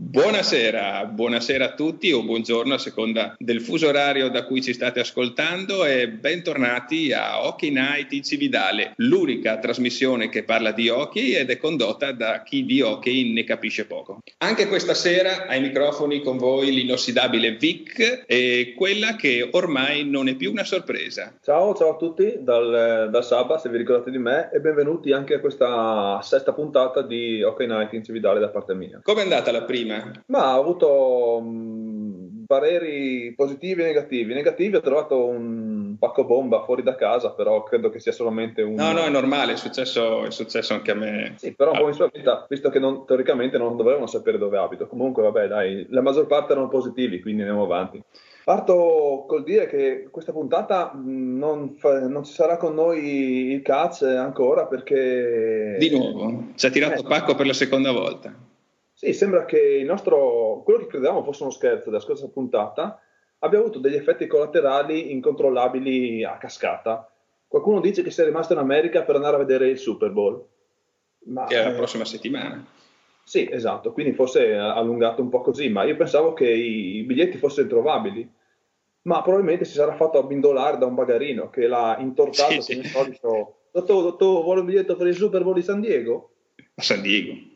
Buonasera, buonasera a tutti o buongiorno a seconda del fuso orario da cui ci state ascoltando e bentornati a Hockey Night in Cividale, l'unica trasmissione che parla di hockey ed è condotta da chi di hockey ne capisce poco. Anche questa sera ai microfoni con voi l'inossidabile Vic e quella che ormai non è più una sorpresa. Ciao, ciao a tutti dal, dal Saba, se vi ricordate di me, e benvenuti anche a questa sesta puntata di Hockey Night in Cividale da parte mia. Come è andata la prima? Ma ho avuto mh, pareri positivi e negativi. Negativi ho trovato un pacco bomba fuori da casa, però credo che sia solamente un... No, no, è normale, è successo, è successo anche a me. Sì, però un po' mi spaventa, visto che non, teoricamente non dovevano sapere dove abito. Comunque, vabbè, dai, la maggior parte erano positivi, quindi andiamo avanti. Parto col dire che questa puntata non, fa, non, ci sarà con noi il Caz ancora perché... Di nuovo, ci ha tirato eh, pacco per la seconda volta. Sì, sembra che il nostro, quello che credevamo fosse uno scherzo della scorsa puntata abbia avuto degli effetti collaterali incontrollabili a cascata. Qualcuno dice che sia rimasto in America per andare a vedere il Super Bowl. Ma, che è la eh, prossima settimana. Sì, esatto, quindi forse è allungato un po' così, ma io pensavo che i biglietti fossero introvabili. Ma probabilmente si sarà fatto abbindolare da un bagarino che l'ha intortato sì, come sì. solito. Dottor, dottor, vuole un biglietto per il Super Bowl di San Diego? A San Diego.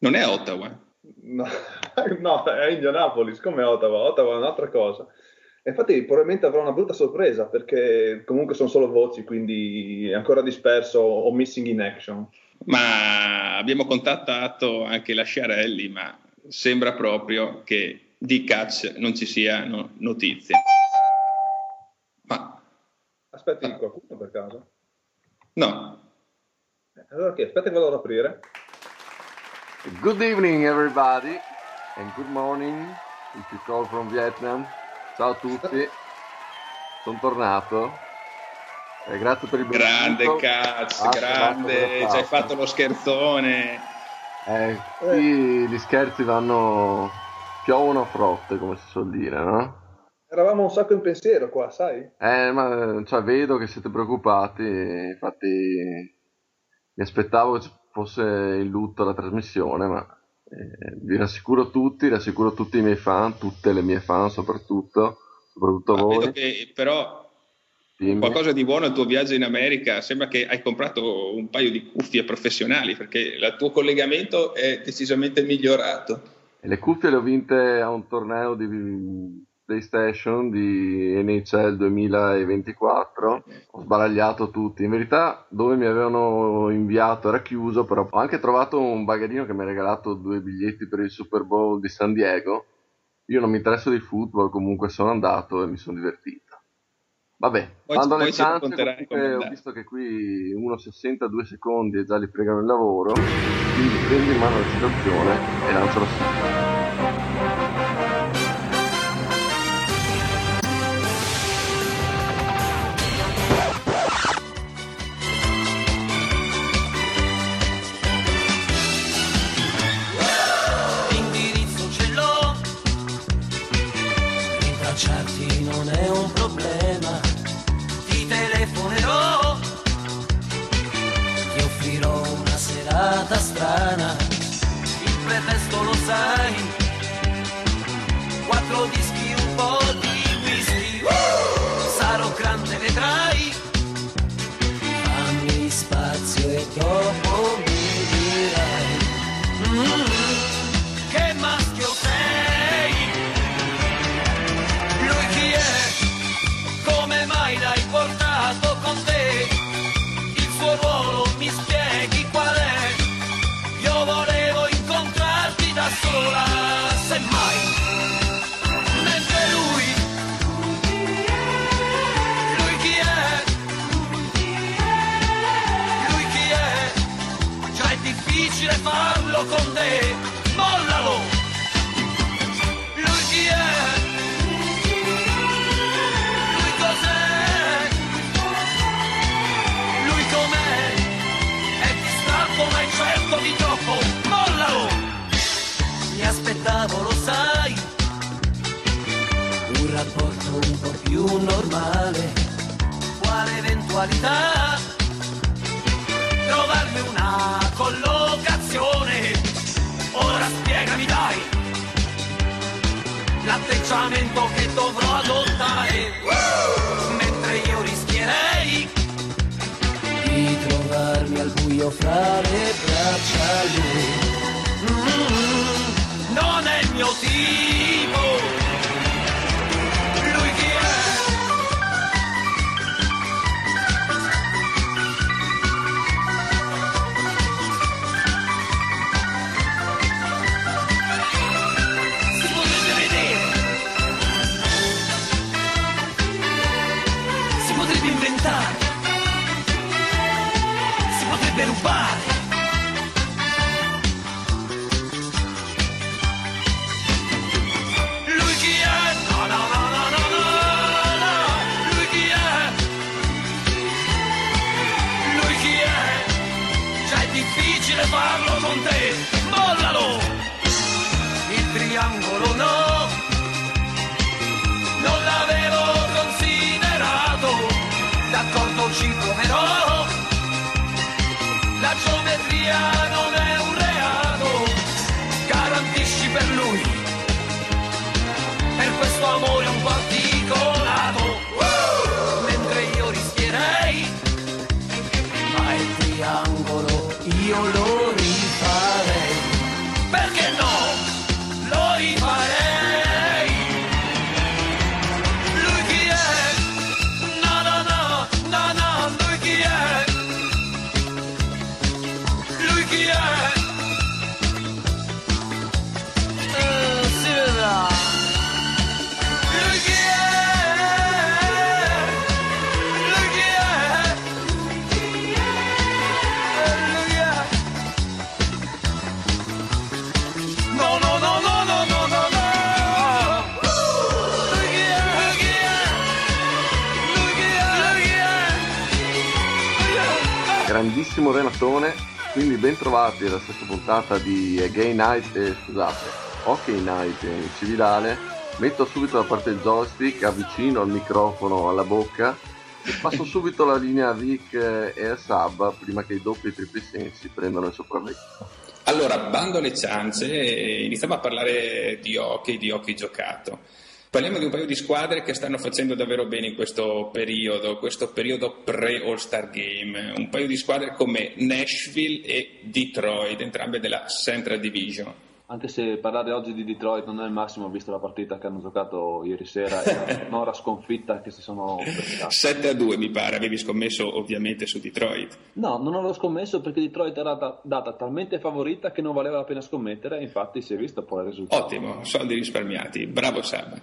Non è Ottawa. No, no è Indianapolis, come Ottawa? Ottawa è un'altra cosa. Infatti probabilmente avrò una brutta sorpresa perché comunque sono solo voci, quindi è ancora disperso o missing in action. Ma abbiamo contattato anche la Sciarelli, ma sembra proprio che di catch non ci siano notizie. Ma... Aspetti ah. qualcuno per caso? No. Eh, allora che? Aspetta che vado ad aprire. Good evening everybody and good morning if you call from Vietnam. Ciao a tutti, sono tornato. Eh, grazie per il benvenuto. Grande cazzo, ah, grande, ci hai fatto lo scherzone. Eh, qui gli scherzi vanno, piovono a frotte come si suol dire, no? Eravamo un sacco in pensiero qua, sai? Eh, ma cioè, vedo che siete preoccupati, infatti mi aspettavo che fosse in lutto la trasmissione, ma eh, vi rassicuro tutti, rassicuro tutti i miei fan, tutte le mie fan soprattutto, soprattutto ma voi. Che, però Dimmi. qualcosa di buono il tuo viaggio in America, sembra che hai comprato un paio di cuffie professionali perché il tuo collegamento è decisamente migliorato. E le cuffie le ho vinte a un torneo di PlayStation di NHL 2024. Ho sbaragliato tutti. In verità, dove mi avevano inviato era chiuso, però ho anche trovato un bagarino che mi ha regalato due biglietti per il Super Bowl di San Diego. Io non mi interesso di football, comunque sono andato e mi sono divertito. Vabbè, poi, quando le chance, ho visto che qui uno 62 secondi e già li pregano il lavoro, quindi prendi in mano la situazione e lancio la sigla. Buio fra le braccia lui. Mm, non è il mio tipo. Potrebbe La geometria è? Grandissimo Renatone, quindi ben trovati alla stessa puntata di Gay Night, eh, scusate, Hockey Night in civilale. Metto subito da parte il joystick, avvicino il microfono alla bocca e passo subito la linea Vic eh, e a Sab prima che i doppi e i tripli sensi prendano il sopravvento. Allora, bando alle ciance, iniziamo a parlare di hockey, di hockey giocato. Parliamo di un paio di squadre che stanno facendo davvero bene in questo periodo, questo periodo pre-All-Star Game. Un paio di squadre come Nashville e Detroit, entrambe della Central Division. Anche se parlare oggi di Detroit non è il massimo, visto la partita che hanno giocato ieri sera e un'ora sconfitta che si sono beccati. 7 a 2 mi pare, avevi scommesso ovviamente su Detroit. No, non avevo scommesso perché Detroit era da- data talmente favorita che non valeva la pena scommettere, infatti si è visto poi il risultato. Ottimo, soldi risparmiati, bravo Sab.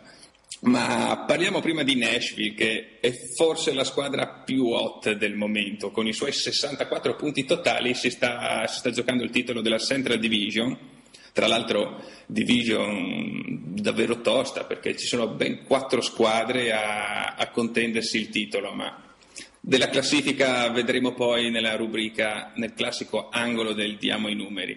Ma parliamo prima di Nashville, che è forse la squadra più hot del momento. Con i suoi 64 punti totali si sta, si sta giocando il titolo della Central Division. Tra l'altro, division davvero tosta perché ci sono ben quattro squadre a, a contendersi il titolo. Ma della classifica vedremo poi nella rubrica, nel classico angolo del diamo i numeri.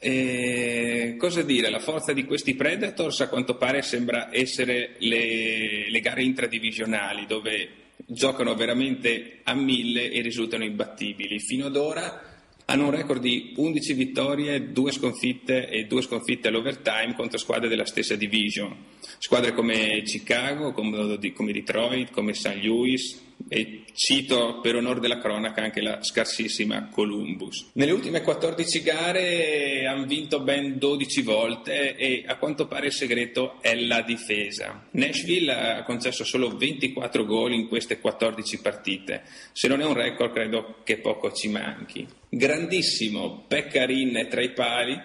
E cosa dire? La forza di questi Predators a quanto pare sembra essere le, le gare intradivisionali dove giocano veramente a mille e risultano imbattibili. Fino ad ora hanno un record di 11 vittorie, 2 sconfitte e 2 sconfitte all'overtime contro squadre della stessa division. Squadre come Chicago, come, come Detroit, come St. Louis e cito per onore della cronaca anche la scarsissima Columbus. Nelle ultime 14 gare hanno vinto ben 12 volte e a quanto pare il segreto è la difesa. Nashville ha concesso solo 24 gol in queste 14 partite. Se non è un record credo che poco ci manchi. Grandissimo Peccarin tra i pali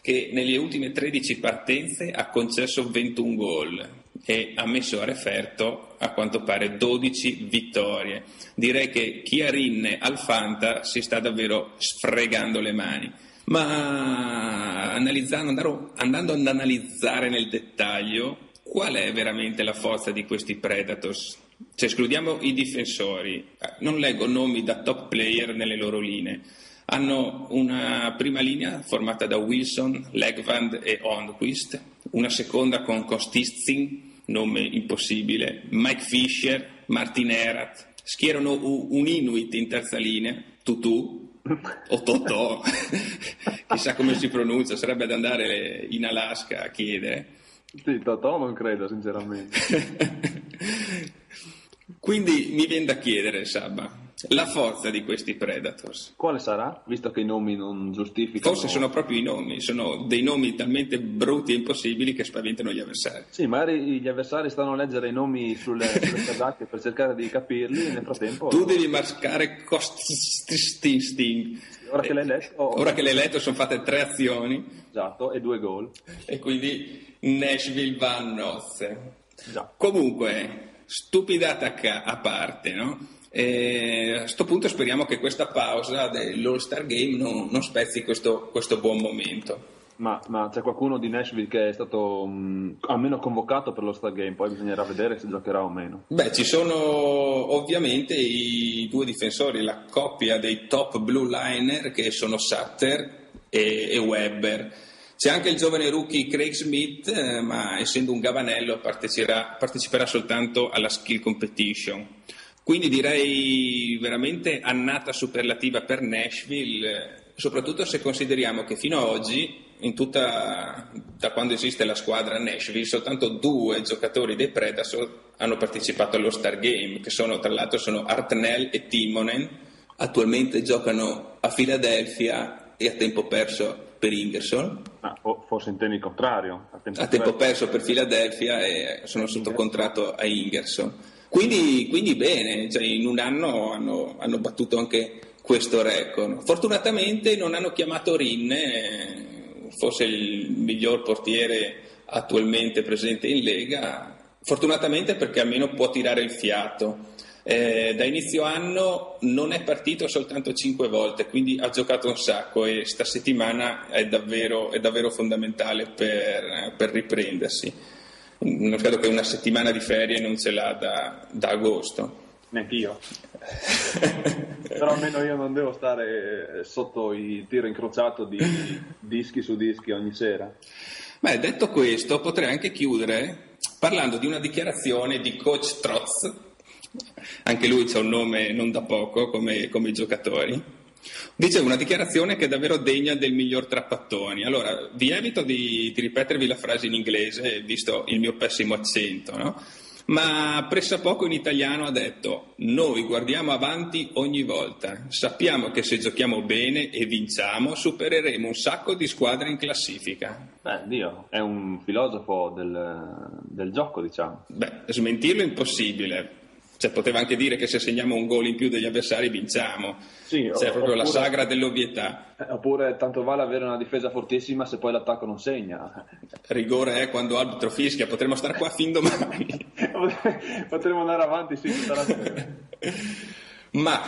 che nelle ultime 13 partenze ha concesso 21 gol e ha messo a referto a quanto pare 12 vittorie. Direi che Chiarinne al Fanta si sta davvero sfregando le mani. Ma andando, andando ad analizzare nel dettaglio qual è veramente la forza di questi Predators? Se escludiamo i difensori, non leggo nomi da top player nelle loro linee. Hanno una prima linea formata da Wilson, Legvand e Onquist, una seconda con Kostitsyn, nome impossibile, Mike Fisher, Martin Erat, schierano un Inuit in terza linea, Tutu, o Totò, chissà come si pronuncia, sarebbe da andare in Alaska a chiedere. Sì, Totò non credo, sinceramente. Quindi mi viene da chiedere, Sabba, la forza di questi Predators. Quale sarà? Visto che i nomi non giustificano. Forse sono proprio i nomi, sono dei nomi talmente brutti e impossibili che spaventano gli avversari. Sì, magari gli avversari stanno a leggere i nomi sulle, sulle casacche per cercare di capirli nel frattempo... Tu devi marcare Kostisting. Ora che l'hai letto... Ora che l'hai letto sono fatte tre azioni Esatto, e due gol. e quindi Nashville va a nozze. Comunque, stupidata a parte, no? E a questo punto speriamo che questa pausa dell'All-Star Game non, non spezzi questo, questo buon momento. Ma, ma c'è qualcuno di Nashville che è stato mh, almeno convocato per lo Star Game, poi bisognerà vedere se giocherà o meno. Beh, ci sono ovviamente i due difensori, la coppia dei top blue liner che sono Sutter e, e Webber. C'è anche il giovane rookie Craig Smith, eh, ma essendo un gavanello parteciperà, parteciperà soltanto alla skill competition. Quindi direi veramente annata superlativa per Nashville, soprattutto se consideriamo che fino ad oggi, in tutta, da quando esiste la squadra Nashville, soltanto due giocatori dei Predators hanno partecipato allo Star Game, che sono tra l'altro sono Artnell e Timonen, attualmente giocano a Philadelphia e a tempo perso per Ingerson, Ah, o forse intendi il contrario. A tempo, a tempo perso per Philadelphia e sono sotto contratto a Ingerson. Quindi, quindi bene, cioè in un anno hanno, hanno battuto anche questo record. Fortunatamente non hanno chiamato Rinne, eh, forse il miglior portiere attualmente presente in Lega, fortunatamente perché almeno può tirare il fiato. Eh, da inizio anno non è partito soltanto cinque volte, quindi ha giocato un sacco e sta settimana è davvero, è davvero fondamentale per, per riprendersi. Non credo che una settimana di ferie non ce l'ha da, da agosto. Neanch'io. Però almeno io non devo stare sotto il tiro incrociato di dischi su dischi ogni sera. Beh, detto questo, potrei anche chiudere parlando di una dichiarazione di coach Trotz, anche lui ha un nome non da poco come, come i giocatori. Dice una dichiarazione che è davvero degna del miglior Trappattoni. Allora, vi evito di, di ripetervi la frase in inglese, visto il mio pessimo accento, no? ma pressappoco in italiano ha detto noi guardiamo avanti ogni volta, sappiamo che se giochiamo bene e vinciamo supereremo un sacco di squadre in classifica. Beh, Dio, è un filosofo del, del gioco, diciamo. Beh, smentirlo è impossibile. Cioè, poteva anche dire che se segniamo un gol in più degli avversari vinciamo. Sì, cioè, è proprio la oppure- sagra dell'ovvietà. Eh, Oppure tanto vale avere una difesa fortissima se poi l'attacco non segna. Rigore è quando arbitro fischia, potremmo stare qua fin domani. Potremmo andare avanti sì, tutta la sera. Ma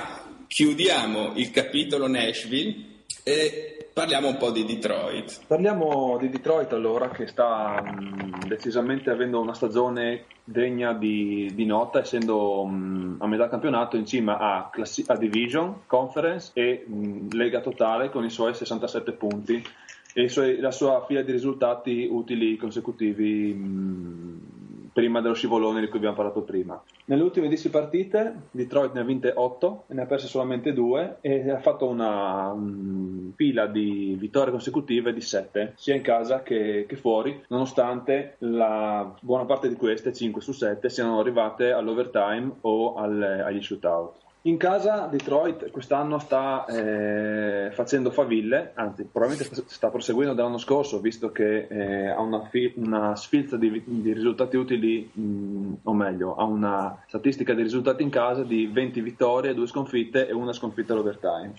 chiudiamo il capitolo Nashville e parliamo un po' di Detroit. Parliamo di Detroit allora che sta mh, decisamente avendo una stagione degna di, di nota essendo mh, a metà campionato in cima a, classi- a Division, Conference e mh, Lega Totale con i suoi 67 punti e suoi- la sua fila di risultati utili consecutivi prima dello scivolone di cui abbiamo parlato prima. Nelle ultime 10 partite Detroit ne ha vinte 8 e ne ha perse solamente 2 e ha fatto una mm, fila di vittorie consecutive di 7 sia in casa che, che fuori nonostante la buona parte di queste 5 su 7 siano arrivate all'overtime o al- agli shootout. In casa Detroit quest'anno sta eh, facendo faville, anzi probabilmente sta- proseguendo dall'anno scorso visto che eh, ha una, fi- una sfilza di, di risultati utili, mh, o meglio, ha una statistica di risultati in casa di 20 vittorie, 2 sconfitte e una sconfitta all'overtime.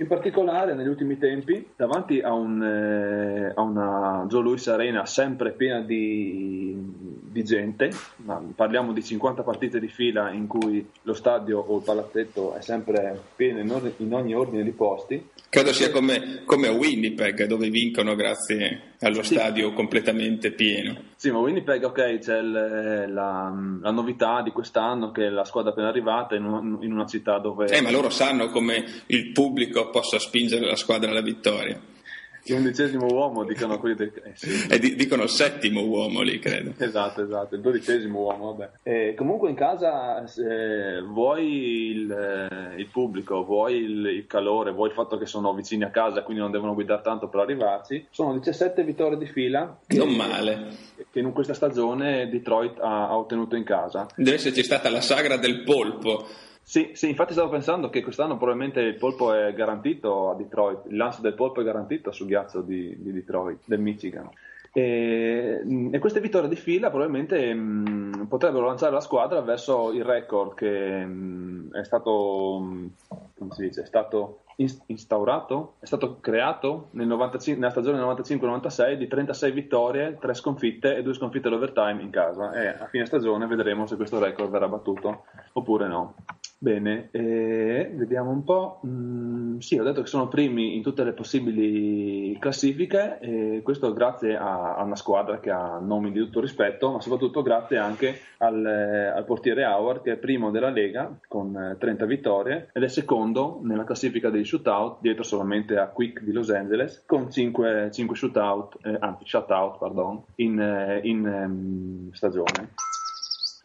In particolare negli ultimi tempi, davanti a, un, eh, a una Joe Louis Arena sempre piena di, di gente, parliamo di 50 partite di fila in cui lo stadio o il palazzetto è sempre pieno in, or- in ogni ordine di posti, Credo sia come, come a Winnipeg, dove vincono grazie allo Sì. stadio completamente pieno. Sì, ma Winnipeg, ok, c'è il- la, la novità di quest'anno che la squadra è appena arrivata in, un- in una città dove Eh, ma loro sanno come il pubblico possa spingere la squadra alla vittoria. L'undicesimo uomo dicono quelli del... eh, sì. E di- dicono settimo uomo lì, credo. Esatto, esatto, il dodicesimo uomo, vabbè. E comunque in casa se vuoi il, eh, il pubblico, vuoi il, il calore, vuoi il fatto che sono vicini a casa, quindi non devono guidare tanto per arrivarci, sono 17 vittorie di fila che, Non male. che che in questa stagione Detroit ha, ha ottenuto in casa. Deve esserci stata la sagra del polpo. Sì, sì, infatti stavo pensando che quest'anno probabilmente il polpo è garantito a Detroit, il lancio del polpo è garantito sul ghiaccio di, di Detroit, del Michigan. E, e queste vittorie di fila probabilmente mh, potrebbero lanciare la squadra verso il record che mh, è stato, mh, dice, è stato ins- instaurato, è stato creato nel 95 nella stagione 95-96 di 36 vittorie, 3 sconfitte e 2 sconfitte all'overtime in casa. E a fine stagione vedremo se questo record verrà battuto oppure no. Bene, eh, vediamo un po'. Mm, sì, ho detto che sono primi in tutte le possibili classifiche, e questo grazie a, a una squadra che ha nomi di tutto rispetto, ma soprattutto grazie anche al, eh, al portiere Howard che è primo della Lega con eh, 30 vittorie ed è secondo nella classifica dei shootout, dietro solamente a Quick di Los Angeles, con 5, 5 shootout, eh, anzi shutout, pardon, in, eh, in ehm, stagione.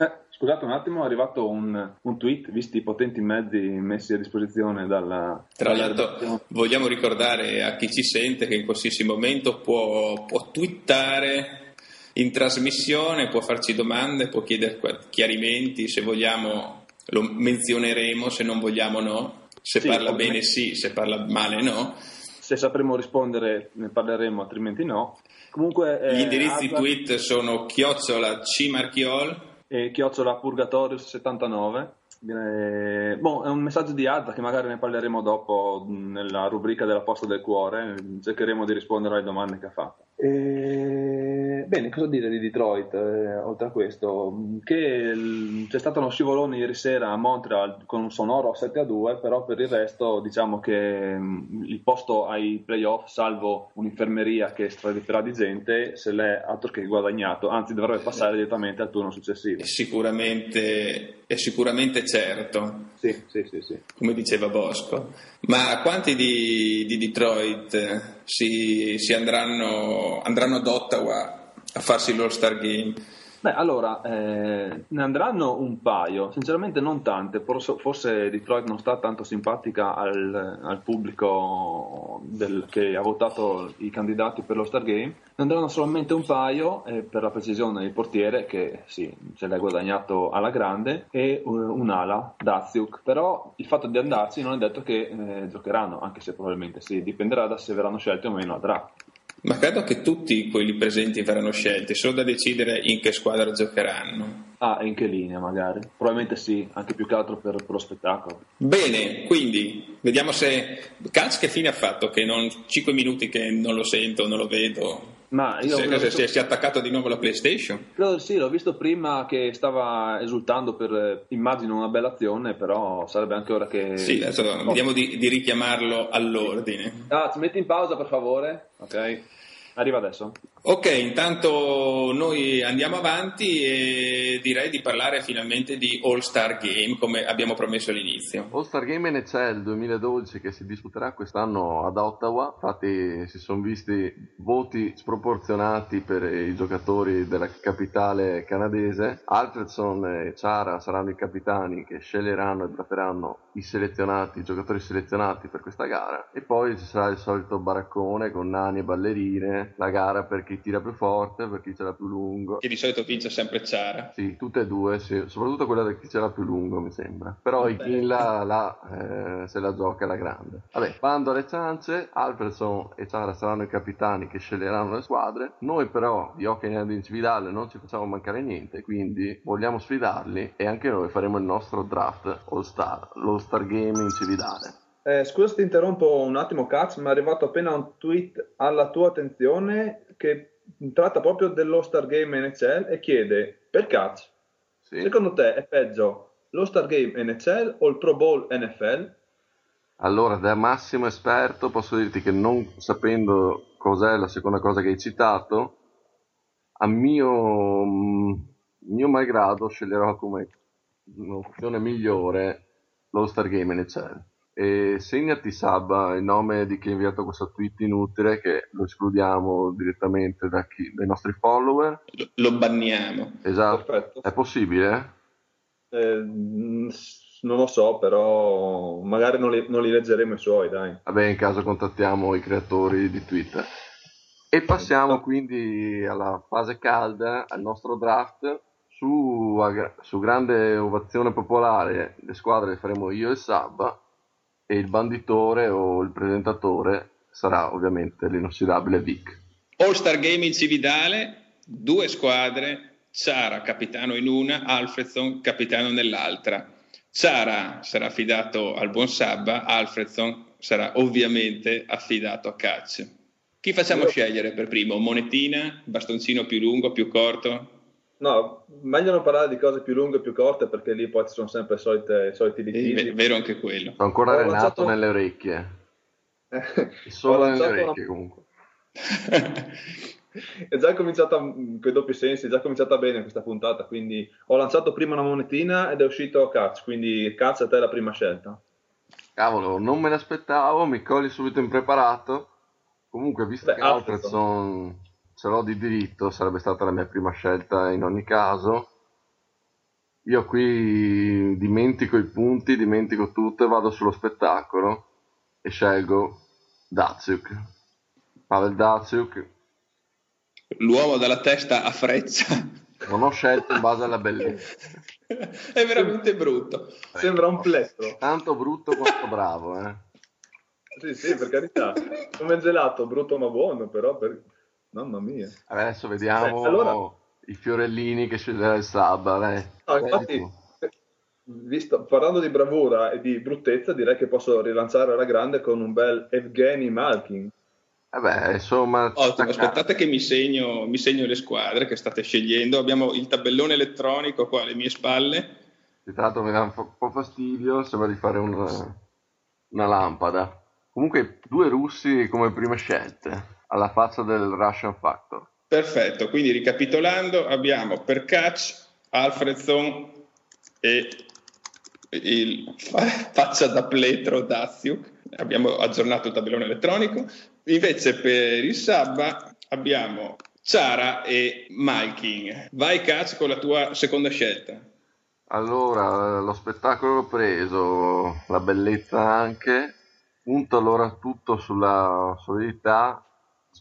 Eh, scusate un attimo, è arrivato un, un tweet, visti i potenti mezzi messi a disposizione dalla... Tra l'altro vogliamo ricordare a chi ci sente che in qualsiasi momento può, può twittare in trasmissione, può farci domande, può chiedere chiarimenti, se vogliamo lo menzioneremo, se non vogliamo no, se Sì, parla ovviamente. bene sì, se parla male no. Se sapremo rispondere ne parleremo, altrimenti no. Comunque... eh, Gli indirizzi Hazard tweet sono chiocciola cmarchiol e chiocciola Purgatorius 79. Eh, boh, è un messaggio di Adda che magari ne parleremo dopo nella rubrica della posta del cuore. Cercheremo di rispondere alle domande che ha fatto. Eh, bene, cosa dire di Detroit eh, oltre a questo? Che il- c'è stato uno scivolone ieri sera a Montreal con un sonoro 7 a 2, però per il resto diciamo che mh, il posto ai playoff, salvo un'infermeria che stradiperà di gente, se l'è altro che guadagnato, anzi dovrebbe passare direttamente al turno successivo. è sicuramente, è sicuramente certo. Sì, sì, sì, sì. come diceva Bosco. Ma quanti di, di Detroit eh, si, si andranno, andranno ad Ottawa a farsi l'All-Star Game? Beh, allora, eh, ne andranno un paio, sinceramente non tante, forse, Detroit non sta tanto simpatica al, al pubblico del- che ha votato i candidati per lo Star Game, ne andranno solamente un paio, eh, per la precisione il portiere, che sì, se l'ha guadagnato alla grande, e un- un'ala, Daziuk, però il fatto di andarci non è detto che eh, giocheranno, anche se probabilmente sì, dipenderà da se verranno scelti o meno a draft. Ma credo che tutti quelli presenti verranno scelti, solo da decidere in che squadra giocheranno. Ah, e in che linea magari? Probabilmente sì, anche più che altro per, per lo spettacolo. Bene, quindi vediamo se Katz che fine ha fatto, che non 5 minuti che non lo sento, non lo vedo. Ma io Se, visto- se si è attaccato di nuovo alla PlayStation. credo sì, l'ho visto prima che stava esultando per, eh, immagino, una bella azione, però sarebbe anche ora che... Sì, adesso Oh. vediamo di, di richiamarlo all'ordine. Ah, metti in pausa per favore? Ok, arriva adesso. Ok, intanto noi andiamo avanti e direi di parlare finalmente di All Star Game come abbiamo promesso all'inizio. All Star Game NHL 2012 che si disputerà quest'anno ad Ottawa, infatti si sono visti voti sproporzionati per i giocatori della capitale canadese, Alfredson e Ciara saranno i capitani che sceglieranno e drafteranno i selezionati, i giocatori selezionati per questa gara. E poi ci sarà il solito baraccone con nani e ballerine, la gara per chi tira più forte, per chi ce l'ha più lungo. Che di solito vince sempre Ciara. Sì, tutte e due, sì, soprattutto quella del chi ce l'ha più lungo, mi sembra. Però il King là, là, eh, se la gioca alla grande. Vabbè, bando alle ciance, Alfredson e Ciara saranno i capitani che sceglieranno le squadre. Noi però di Hockey Nerd in Cividale non ci facciamo mancare niente, quindi vogliamo sfidarli e anche noi faremo il nostro draft All Star, l'All Star Game in Cividale. Eh, scusa se ti interrompo un attimo, Katz, ma è arrivato appena un tweet alla tua attenzione che tratta proprio dello Star Game NHL e chiede, per Katz, Sì? secondo te è peggio lo Star Game NHL o il Pro Bowl NFL? Allora, da massimo esperto posso dirti che non sapendo cos'è la seconda cosa che hai citato, a mio, mio malgrado sceglierò come un'opzione migliore lo Star Game NHL. E segnati Sabba il nome di chi ha inviato questo tweet inutile che lo escludiamo direttamente da chi- dai nostri follower. Lo, lo banniamo. Esatto. Perfetto. È possibile? Eh, mm, non lo so, però magari non li, non li leggeremo i suoi, dai. Vabbè, in caso contattiamo i creatori di Twitter. E passiamo quindi alla fase calda, al nostro draft. Su, su grande ovazione popolare le squadre le faremo io e Sabba e il banditore o il presentatore sarà ovviamente l'inossidabile Vic. All-Star Game in Cividale, due squadre, Ciara capitano in una, Alfredson capitano nell'altra. Ciara sarà affidato al buon Sabba, Alfredson sarà ovviamente affidato a Catch. Chi facciamo scegliere per primo? Monetina, bastoncino più lungo, più corto? No, meglio non parlare di cose più lunghe e più corte perché lì poi ci sono sempre i soliti, i soliti È litigi. vero anche quello. Sto ancora Ho Renato lanciato- nelle orecchie, Eh, solo nelle lanciato una- orecchie comunque. È già cominciata mm, con i doppi sensi, è già cominciata bene questa puntata, quindi ho lanciato prima una monetina ed è uscito Catch, quindi Catch a te la prima scelta. Cavolo, non me l'aspettavo, mi cogli subito impreparato. Comunque, visto Beh, che Alfredson. Ce l'ho di diritto, sarebbe stata la mia prima scelta in ogni caso. Io qui dimentico i punti, dimentico tutto e vado sullo spettacolo e scelgo Datsuk. Pavel Datsuk. L'uomo dalla testa a freccia. Non ho scelto in base alla bellezza. È veramente brutto. Sembra un plettro. Tanto brutto quanto bravo, eh. Sì, sì, per carità. Come gelato, brutto ma buono, però per... Mamma mia. Adesso vediamo Beh, allora- i fiorellini che sceglierà il Sabba. Dai. No, infatti, tu. visto- parlando di bravura e di bruttezza, direi che posso rilanciare alla grande con un bel Evgeny Malkin. Vabbè, insomma, Ottimo, stacca- aspettate che mi segno, mi segno le squadre che state scegliendo. Abbiamo il tabellone elettronico qua alle mie spalle. Tra l'altro mi dà un po' un po' fastidio, sembra di fare un- una lampada. Comunque, due russi come prime scelte, alla faccia del Russian Factor. Perfetto, quindi ricapitolando abbiamo per Catch, Alfredson e il fa- faccia da pletro Daziuk. Abbiamo aggiornato il tabellone elettronico. Invece per il Sabba abbiamo Ciara e Malkin. Vai Catch con la tua seconda scelta. Allora, lo spettacolo l'ho preso, la bellezza anche, punto allora tutto sulla solidità,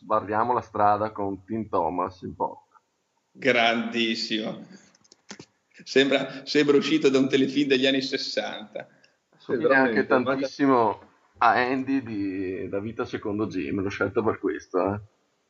sbarriamo la strada con Tim Thomas in porta. Grandissimo. Sembra, sembra uscito da un telefilm degli anni 60. Somiglia anche tantissimo a Andy di Da Vita Secondo Jim, l'ho scelto per questo. Eh.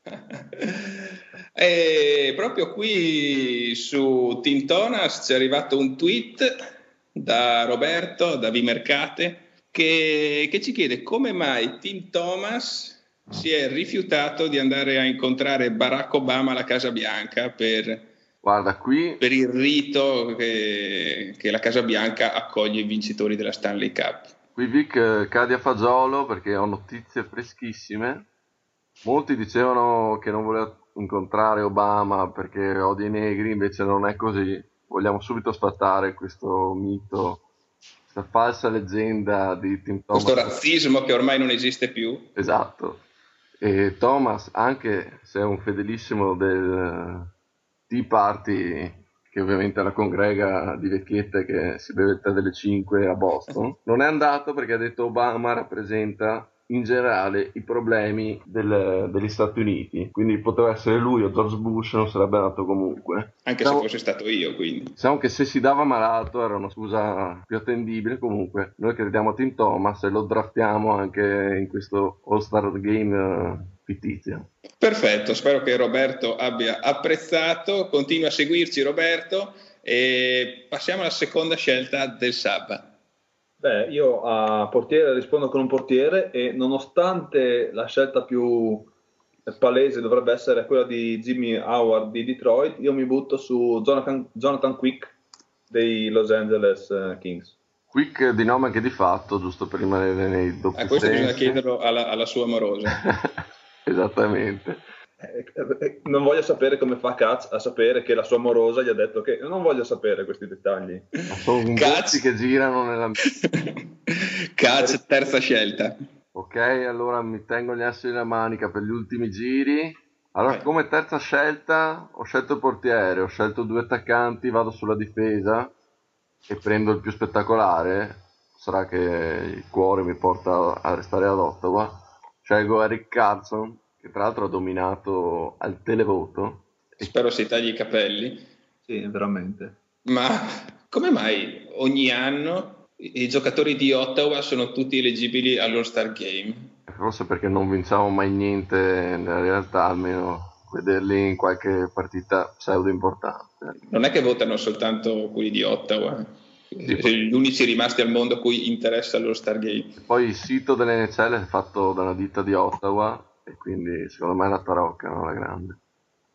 E proprio qui su Team Tonas ci è arrivato un tweet da Roberto, da Vimercate, che, che ci chiede come mai Tim Thomas si è rifiutato di andare a incontrare Barack Obama alla Casa Bianca per, Guarda, qui per il rito che, che la Casa Bianca accoglie i vincitori della Stanley Cup. Qui Vic eh, cade a fagiolo perché ho notizie freschissime. Molti dicevano che non voleva incontrare Obama perché odia i negri, invece non è così. Vogliamo subito sfatare questo mito, questa falsa leggenda di Tim Thomas. Questo razzismo che ormai non esiste più. Esatto. E Thomas, anche se è un fedelissimo del Tea Party, che ovviamente è la congrega di vecchiette che si beve il tè delle 5 a Boston, non è andato perché ha detto Obama rappresenta in generale i problemi del- degli Stati Uniti, quindi poteva essere lui o George Bush, non sarebbe andato comunque. Anche Diciamo- se fosse stato io, quindi. Diciamo che se si dava malato era una scusa più attendibile, comunque noi crediamo a Tim Thomas e lo draftiamo anche in questo All-Star Game eh, fittizio. Perfetto, spero che Roberto abbia apprezzato. Continua a seguirci Roberto e passiamo alla seconda scelta del Sab. Beh, io a portiere rispondo con un portiere e nonostante la scelta più palese dovrebbe essere quella di Jimmy Howard di Detroit, io mi butto su Jonathan, Jonathan Quick dei Los Angeles eh, Kings. Quick di nome che di fatto, giusto per rimanere nei doppi A questo bisogna sensi. chiederlo alla, alla sua amorosa. Esattamente. Eh, eh, non voglio sapere come fa Katz a sapere che la sua amorosa gli ha detto che non voglio sapere questi dettagli. Ma sono Cazzo. voci che girano nella... Cazzo, terza scelta. Ok, allora mi tengo gli assi nella manica per gli ultimi giri. Allora, Eh. come terza scelta, ho scelto il portiere, ho scelto due attaccanti, vado sulla difesa e prendo il più spettacolare. Sarà che il cuore mi porta a restare ad Ottawa. Scelgo Eric Carlson, che tra l'altro ha dominato al televoto. Spero si tagli i capelli. Sì, veramente. Ma come mai ogni anno i giocatori di Ottawa sono tutti eleggibili all'All-Star Game? Forse perché non vinciamo mai niente nella realtà, almeno vederli in qualche partita pseudo importante. Non è che votano soltanto quelli di Ottawa, Sì, gli unici rimasti al mondo a cui interessa l'All-Star Game. Poi il sito dell'NCL è fatto da una ditta di Ottawa e quindi secondo me la tarocca, non la grande.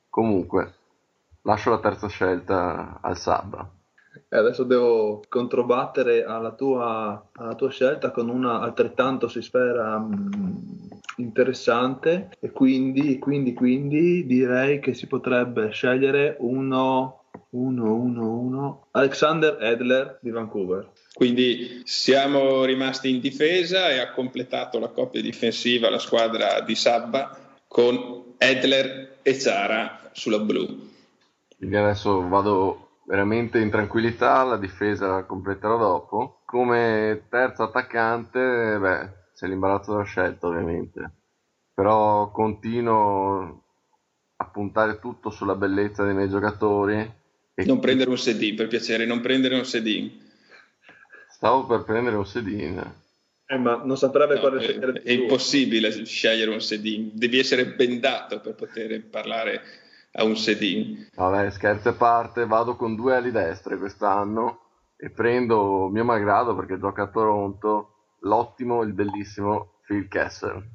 Comunque, lascio la terza scelta al Sabba. E adesso devo controbattere alla tua, alla tua scelta con una altrettanto si spera mh, interessante e quindi, quindi, quindi direi che si potrebbe scegliere uno, uno, uno, uno, Alexander Edler di Vancouver. Quindi siamo rimasti in difesa e ha completato la coppia difensiva la squadra di Sabba con Edler e Zara sulla blu. Quindi adesso vado veramente in tranquillità, la difesa la completerò dopo. Come terzo attaccante, beh, c'è l'imbarazzo della scelta ovviamente, però continuo a puntare tutto sulla bellezza dei miei giocatori. E Non prendere un sedin, per piacere, non prendere un sedin. Stavo per prendere un sedin. Eh, ma non saprebbe No, quale è, scegliere è tu. impossibile scegliere un sedin, devi essere bendato per poter parlare a un sedin. Vabbè, scherzi a parte, vado con due ali destre quest'anno e prendo mio malgrado perché gioca a Toronto l'ottimo, il bellissimo Phil Kessel.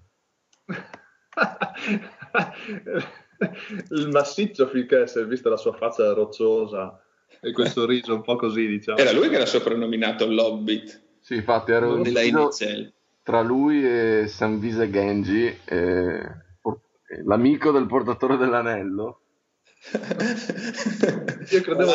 Il massiccio Phil Kessel, vista la sua faccia rocciosa e quel sorriso un po' così, diciamo. Era lui che era soprannominato l'Hobbit Sì, infatti indeciso Inizial. tra lui e Sanvise Genji, eh, l'amico del portatore dell'anello. Io credevo-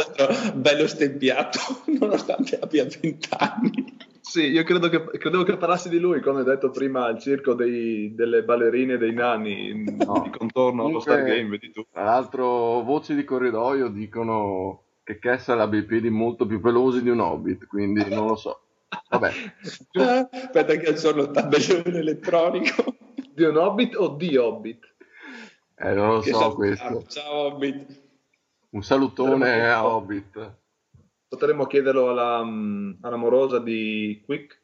bello stempiato, nonostante abbia 20 anni. Sì, io credo che, credevo che parlassi di lui, come detto prima, al circo dei- delle ballerine e dei nani No. di contorno allo Comunque- Star Game, vedi tu. Tra l'altro, voci di corridoio dicono che Kessel abbia i piedi molto più pelosi di un hobbit, quindi non lo so. Vabbè, Aspetta che aggiorno il tabellone elettronico. Di un Hobbit o di Hobbit? eh, non lo Che so questo. Ciao Hobbit. Un salutone a Hobbit. Potremmo chiederlo alla, mm, all'amorosa di Quick,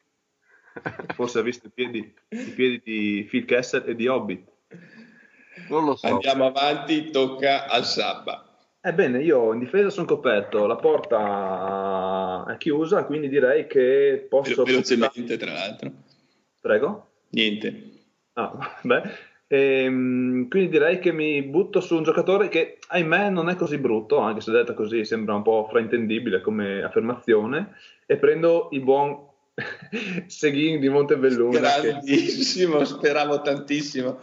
forse ha visto i piedi, i piedi di Phil Kessel e di Hobbit. Non lo so. Andiamo avanti, tocca al Sabba. Ebbene, io in difesa sono coperto, la porta è chiusa, quindi direi che posso... Velo- Velocemente, tra l'altro. Prego? Niente. Ah, beh. Ehm, quindi direi che mi butto su un giocatore che, ahimè, non è così brutto, anche se detta così sembra un po' fraintendibile come affermazione, e prendo il buon Seghin di Montebelluna. che- Grandissimo, speravo tantissimo.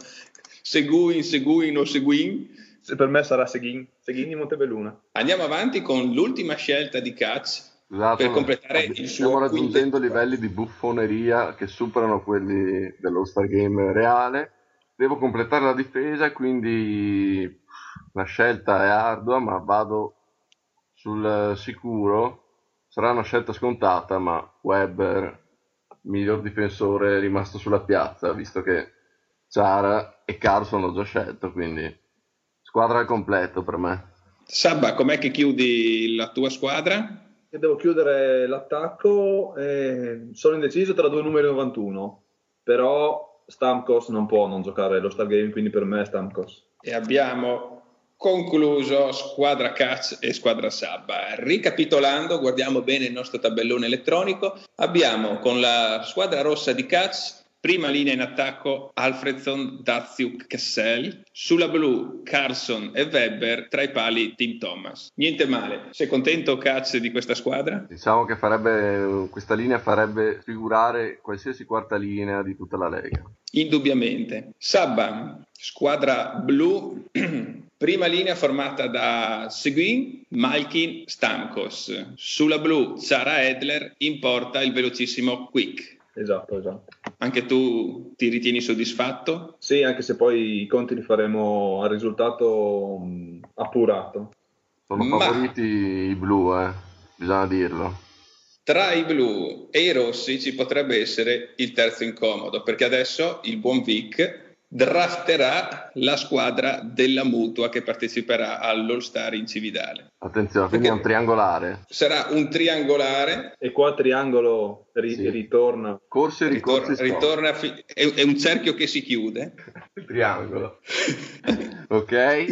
Seguin, Seguin o Seguin. Per me sarà Seghin, Seghin di Montebelluna. Andiamo avanti con l'ultima scelta di Catch Scusate, per completare il stiamo suo raggiungendo quintetto. livelli di buffoneria che superano quelli dello Star Game reale. Devo completare la difesa, quindi la scelta è ardua, ma vado sul sicuro. Sarà una scelta scontata, ma Weber, miglior difensore, è rimasto sulla piazza, visto che Ciara e Carson ho già scelto, quindi squadra al completo per me. Sabba, com'è che chiudi la tua squadra? E devo chiudere l'attacco, e sono indeciso tra due numeri 91, però Stamkos non può non giocare lo Star Game, quindi per me è Stamkos. E abbiamo concluso squadra Catch e squadra Sabba. Ricapitolando, guardiamo bene il nostro tabellone elettronico. Abbiamo con la squadra rossa di Catch Prima linea in attacco Alfredson, Daziuk, Kessel. Sulla blu Carson e Weber, tra i pali Tim Thomas. Niente male. Sei contento Catch di questa squadra? Diciamo che farebbe, questa linea farebbe figurare qualsiasi quarta linea di tutta la Lega. Indubbiamente. Sabba, squadra blu, prima linea formata da Seguin, Malkin, Stamkos. Sulla blu Zara Edler, in porta il velocissimo Quick. Esatto, esatto. Anche tu ti ritieni soddisfatto? Sì, anche se poi i conti li faremo al risultato mh, appurato. Sono Ma- favoriti i blu, eh, bisogna dirlo. Tra i blu e i rossi ci potrebbe essere il terzo incomodo, perché adesso il buon Vic drafterà la squadra della mutua che parteciperà all'All Star in Cividale. Attenzione, quindi è un Perché- triangolare. Sarà un triangolare, E qua il triangolo ri- Sì. ritorna. Corsi e ricorsi ritorna, ritorna fi- è, è un cerchio che si chiude. Il triangolo. ok?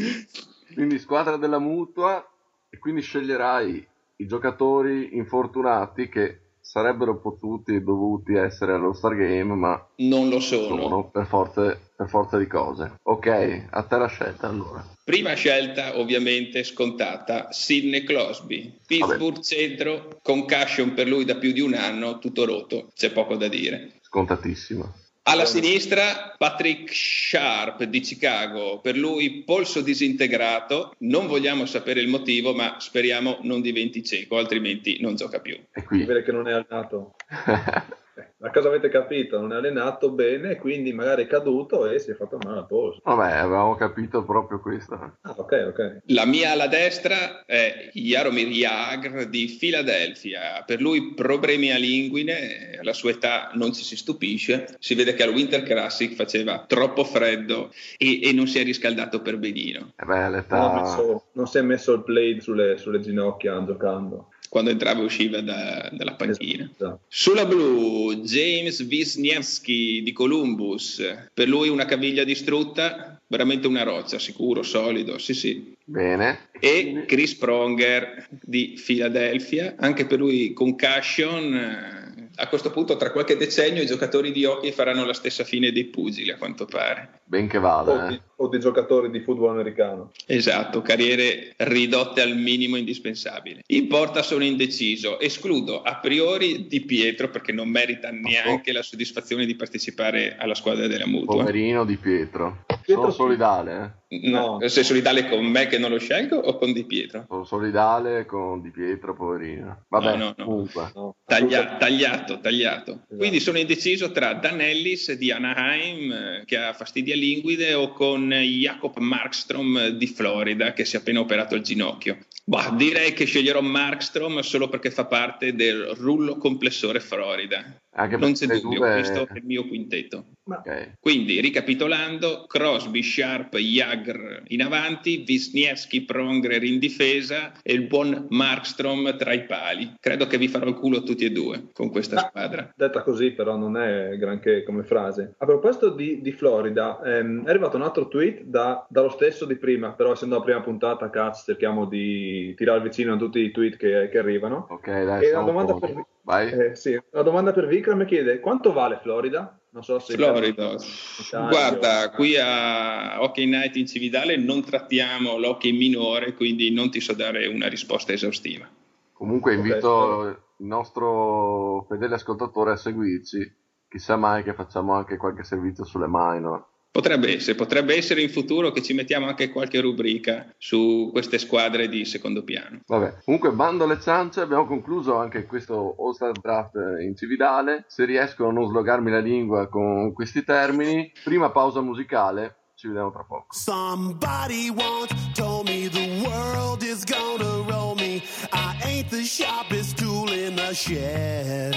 Quindi squadra della mutua e quindi sceglierai i giocatori infortunati che sarebbero potuti e dovuti essere allo Star Game, ma Non lo sono. sono per forza, per forza di cose. Ok, a te la scelta allora. Prima scelta, ovviamente scontata, Sidney Crosby. Pittsburgh centro, concussion per lui da più di un anno, tutto rotto, c'è poco da dire. Scontatissima. Alla sinistra Patrick Sharp di Chicago, per lui polso disintegrato, non vogliamo sapere il motivo ma speriamo non diventi cieco, altrimenti non gioca più. E qui. Vedere che non è allenato. Ma cosa avete capito? Non è allenato bene, quindi magari è caduto e si è fatto male al polso. Vabbè, avevamo capito proprio questo. Ah, ok, ok. La mia alla destra è Jaromir Jagr di Filadelfia, per lui problemi a linguine, alla sua età non ci si stupisce, si vede che al Winter Classic faceva troppo freddo e, e non si è riscaldato per benino. Eh beh, Non, ha l'età... messo- non si è messo il blade sulle, sulle ginocchia giocando. Quando entrava e usciva da- dalla panchina. Esatto. Sulla blu, James Wisniewski di Columbus, per lui una caviglia distrutta, veramente una roccia, sicuro, solido, sì sì. Bene. E Chris Pronger di Philadelphia, anche per lui concussion. A questo punto, tra qualche decennio, i giocatori di hockey faranno la stessa fine dei pugili, a quanto pare. Ben che O, vada, di, eh. o di giocatori di football americano. Esatto, carriere ridotte al minimo indispensabile. In porta sono indeciso, escludo a priori Di Pietro perché non merita neanche la soddisfazione di partecipare alla squadra della mutua. Poverino di Pietro. Pietro Sono solidale, eh. No, No. sei solidale con me che non lo scelgo o con Di Pietro? Sono solidale con Di Pietro, poverino. Vabbè, No, no, no. comunque. No, Taglia- tagliato, tagliato. Esatto. Quindi sono indeciso tra Dan Ellis di Anaheim, eh, che ha fastidi a linguide, o con Jacob Markstrom di Florida, che si è appena operato il ginocchio. Bah, direi che sceglierò Markstrom solo perché fa parte del rullo complessore Florida. Anche Non c'è dubbio, due- questo è il mio quintetto. Ma Ok. Quindi, ricapitolando, Crosby, Sharp, Jagr in avanti, Wisniewski, Prongrer in difesa e il buon Markstrom tra i pali. Credo che vi farò il culo tutti e due con questa Ah. squadra. Detta così, però, non è granché come frase. A proposito di, di Florida, ehm, è arrivato un altro tweet da- dallo stesso di prima, però essendo la prima puntata, cazzo, cerchiamo di tirare vicino a tutti i tweet che, che arrivano. Ok, dai, E la domanda per-. Eh, sì, una domanda per Vikram chiede quanto vale Florida? Non so se Florida. Guarda, o- qui a Hockey Night in Cividale non trattiamo l'hockey minore, quindi non ti so dare una risposta esaustiva. Comunque invito il nostro fedele ascoltatore a seguirci. Chissà mai che facciamo anche qualche servizio sulle minor. Potrebbe essere, potrebbe essere in futuro che ci mettiamo anche qualche rubrica su queste squadre di secondo piano. Vabbè, comunque bando alle ciance, abbiamo concluso anche questo All Star Draft in Cividale. Se riesco a non slogarmi la lingua con questi termini, prima pausa musicale, ci vediamo tra poco. Somebody once told me the world is gonna roll me. I ain't the sharpest tool in the shed.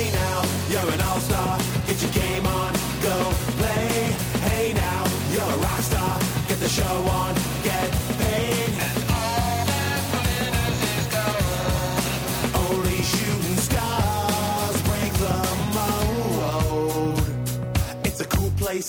Hey now, you're an all-star. Get your game on, go play. Hey now, you're a rock star. Get the show on, get paid. And all that glitters is gold. Only shooting stars break the mold. It's a cool place,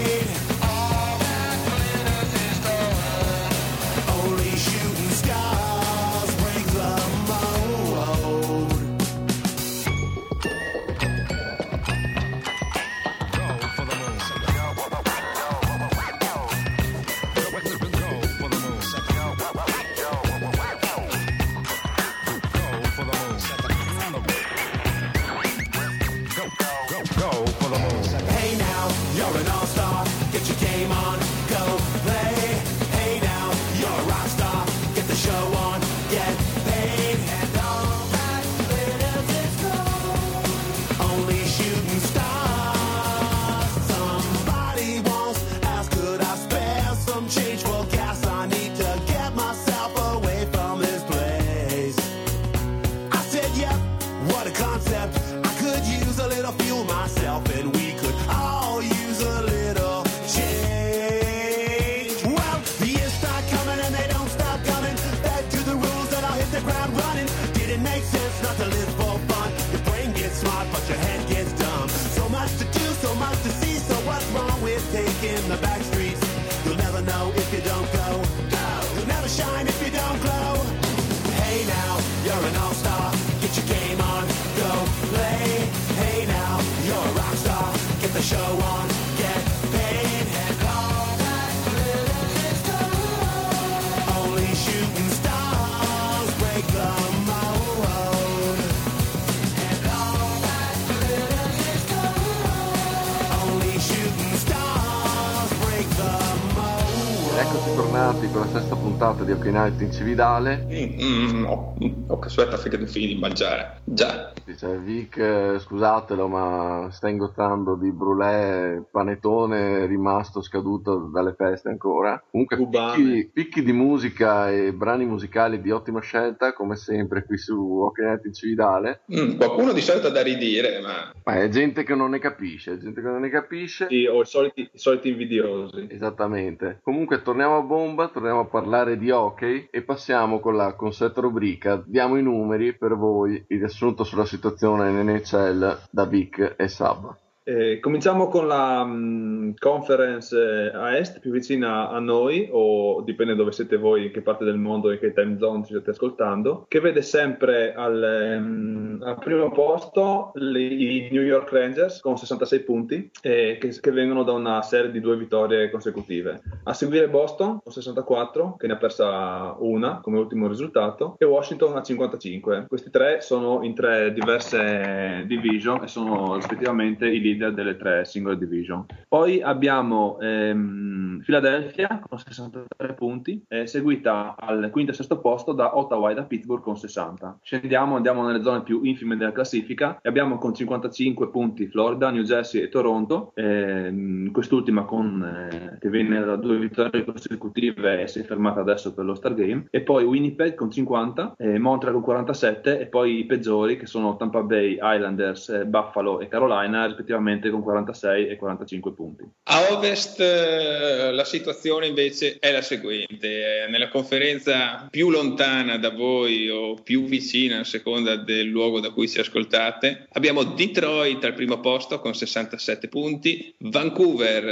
You're an con la sesta puntata di Night in Cividale. Mm, mm, no, ho aspetta finché fini di mangiare. Già. Dice Vic, eh, scusatelo, ma sta ingozzando di brulè, panettone rimasto scaduto dalle feste ancora. Comunque, picchi, picchi di musica e brani musicali di ottima scelta, come sempre qui su Night in Cividale. Mm, qualcuno di solito ha da ridire, ma Ma è gente che non ne capisce, è gente che non ne capisce. Sì, o i soliti, i soliti invidiosi. Esattamente. Comunque torniamo a bomba, torniamo a parlare di hockey e passiamo con la consueta rubrica. Diamo i numeri per voi, il riassunto sulla situazione in NHL da Vic e Sab. Eh, cominciamo con la mh, conference eh, a est più vicina a noi, o dipende dove siete voi, in che parte del mondo, in che time zone ci state ascoltando, che vede sempre al, ehm, al primo posto i New York Rangers con 66 punti, eh, che, che vengono da una serie di due vittorie consecutive. A seguire Boston con 64, che ne ha persa una come ultimo risultato, e Washington a 55. Questi tre sono in tre diverse division e sono rispettivamente i leader delle tre singole division. Poi abbiamo ehm, Philadelphia con 63 punti, eh, seguita al quinto e sesto posto da Ottawa e da Pittsburgh con 60. Scendiamo, andiamo nelle zone più infime della classifica e abbiamo con 55 punti Florida, New Jersey e Toronto, ehm, quest'ultima con, eh, che viene da due vittorie consecutive e si è fermata adesso per lo Star Game, e poi Winnipeg con 50, eh, Montreal con 47 e poi i peggiori che sono Tampa Bay, Islanders, eh, Buffalo e Carolina rispettivamente con 46 e 45 punti. A ovest eh, la situazione invece è la seguente, Eh, nella conferenza più lontana da voi o più vicina a seconda del luogo da cui ci ascoltate, abbiamo Detroit al primo posto con 67 punti, Vancouver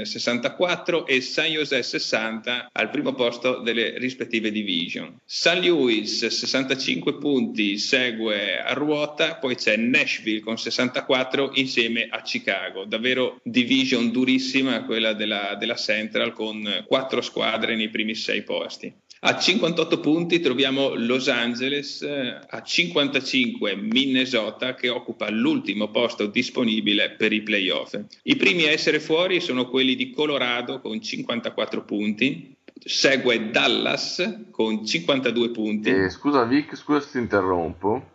eh, 64 e San Jose 60 al primo posto delle rispettive division. San Luis 65 punti segue a ruota, poi c'è Nashville con 64 insieme a Chicago, davvero division durissima quella della, della Central con quattro squadre nei primi sei posti. A 58 punti troviamo Los Angeles, eh, a 55 Minnesota che occupa l'ultimo posto disponibile per i playoff. I primi a essere fuori sono quelli di Colorado con 54 punti, segue Dallas con 52 punti. E scusa Vic, scusa se ti interrompo.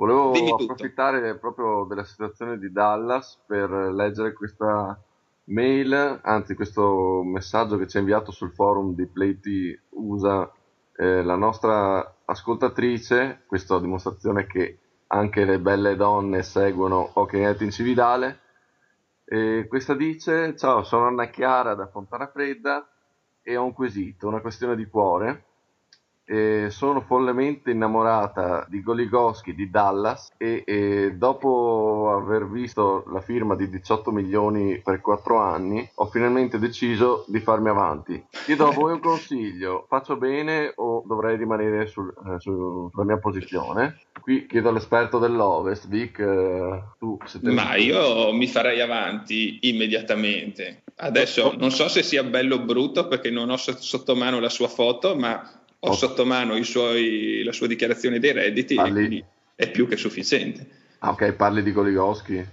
Volevo Dimmi tutto. approfittare proprio della situazione di Dallas per leggere questa mail, anzi questo messaggio che ci ha inviato sul forum di Playti USA eh, la nostra ascoltatrice, questa dimostrazione che anche le belle donne seguono Hockey Night in Cividale. E questa dice: Ciao, sono Anna Chiara da Fontana Fredda e ho un quesito, una questione di cuore. E sono follemente innamorata di Goligoski di Dallas e, e dopo aver visto la firma di 18 milioni per 4 anni ho finalmente deciso di farmi avanti. Chiedo a voi un consiglio, faccio bene o dovrei rimanere sul- eh, su- sulla mia posizione? Qui chiedo all'esperto dell'Ovest, Vic, eh, tu se te Ma io mi farei avanti immediatamente. Adesso non so se sia bello o brutto perché non ho so- sotto mano la sua foto, ma ho sotto mano i suoi- la sua dichiarazione dei redditi Parli- quindi è più che sufficiente. Ah ok, parli di Goligoski?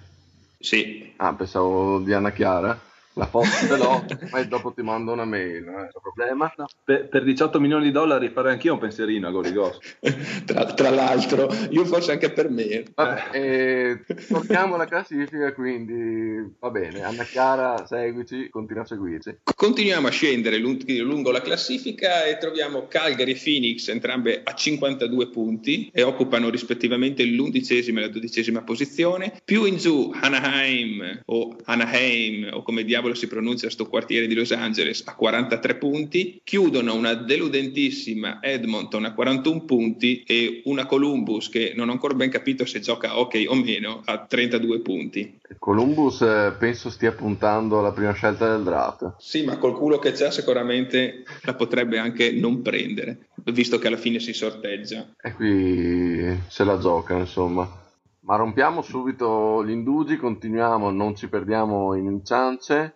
Sì, Ah, pensavo di Anna Chiara. La foto ce l'ho, poi dopo ti mando una mail, non è un problema. Per, per 18 milioni di dollari farei anch'io un pensierino a Gorigos. tra, tra l'altro, io forse anche per me. Vabbè, eh, torniamo alla classifica, quindi va bene. Anna Chiara, seguici, continua a seguirci. Continuiamo a scendere lung- lungo la classifica e troviamo Calgary e Phoenix, entrambe a 52 punti e occupano rispettivamente l'undicesima e la dodicesima posizione. Più in giù Anaheim o Anaheim o come diavolo si pronuncia sto quartiere di Los Angeles a 43 punti. Chiudono una deludentissima Edmonton a 41 punti e una Columbus che non ho ancora ben capito se gioca a hockey o meno a 32 punti. Columbus eh, penso stia puntando alla prima scelta del draft. Sì, ma col culo che c'ha sicuramente la potrebbe anche non prendere, visto che alla fine si sorteggia. E qui se la gioca, insomma. Ma rompiamo subito gli indugi, continuiamo, non ci perdiamo in inciance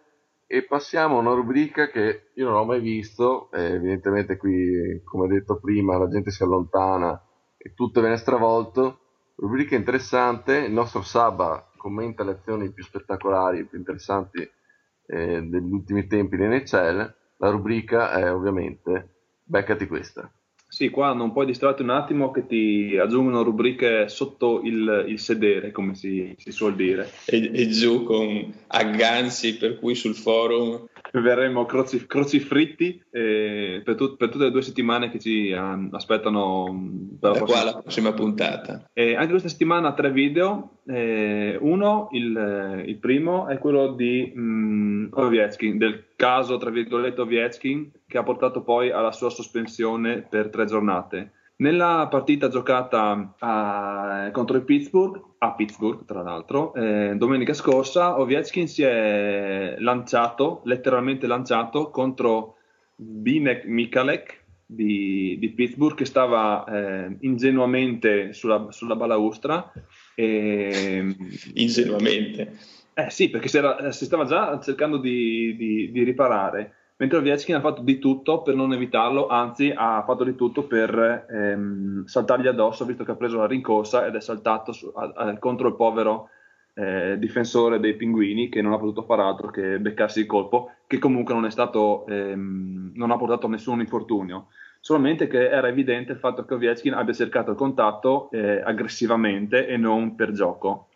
e passiamo a una rubrica che io non ho mai visto, e evidentemente qui, come detto prima, la gente si allontana e tutto viene stravolto. Rubrica interessante, il nostro Saba commenta le azioni più spettacolari, più interessanti eh, degli ultimi tempi di NHL. La rubrica è ovviamente beccati questa. Sì, qua non puoi distrarti un attimo che ti aggiungono rubriche sotto il, il sedere, come si, si suol dire. E, e giù con agganzi per cui sul forum Verremo croci, crocifritti eh, per, tut- per tutte le due settimane che ci ah, aspettano mm, per la da prossima alla prossima puntata. E anche questa settimana tre video. eh, uno, il, eh, il primo, è quello di mm, Ovechkin, del caso, tra virgolette, Ovechkin, che ha portato poi alla sua sospensione per tre giornate. Nella partita giocata a- contro il Pittsburgh, a Pittsburgh tra l'altro, eh, domenica scorsa, Ovechkin si è lanciato, letteralmente lanciato, contro Binek Mikalek di, di Pittsburgh che stava eh, ingenuamente sulla, sulla balaustra. E, Ingenuamente. eh sì, perché si, era- si stava già cercando di, di- di riparare, mentre Ovechkin ha fatto di tutto per non evitarlo, anzi ha fatto di tutto per ehm, saltargli addosso, visto che ha preso la rincorsa ed è saltato su- a- a- contro il povero eh, difensore dei pinguini che non ha potuto fare altro che beccarsi il colpo, che comunque non stato, ehm, non ha portato a nessun infortunio. Solamente che era evidente il fatto che Ovechkin abbia cercato il contatto eh, aggressivamente e non per gioco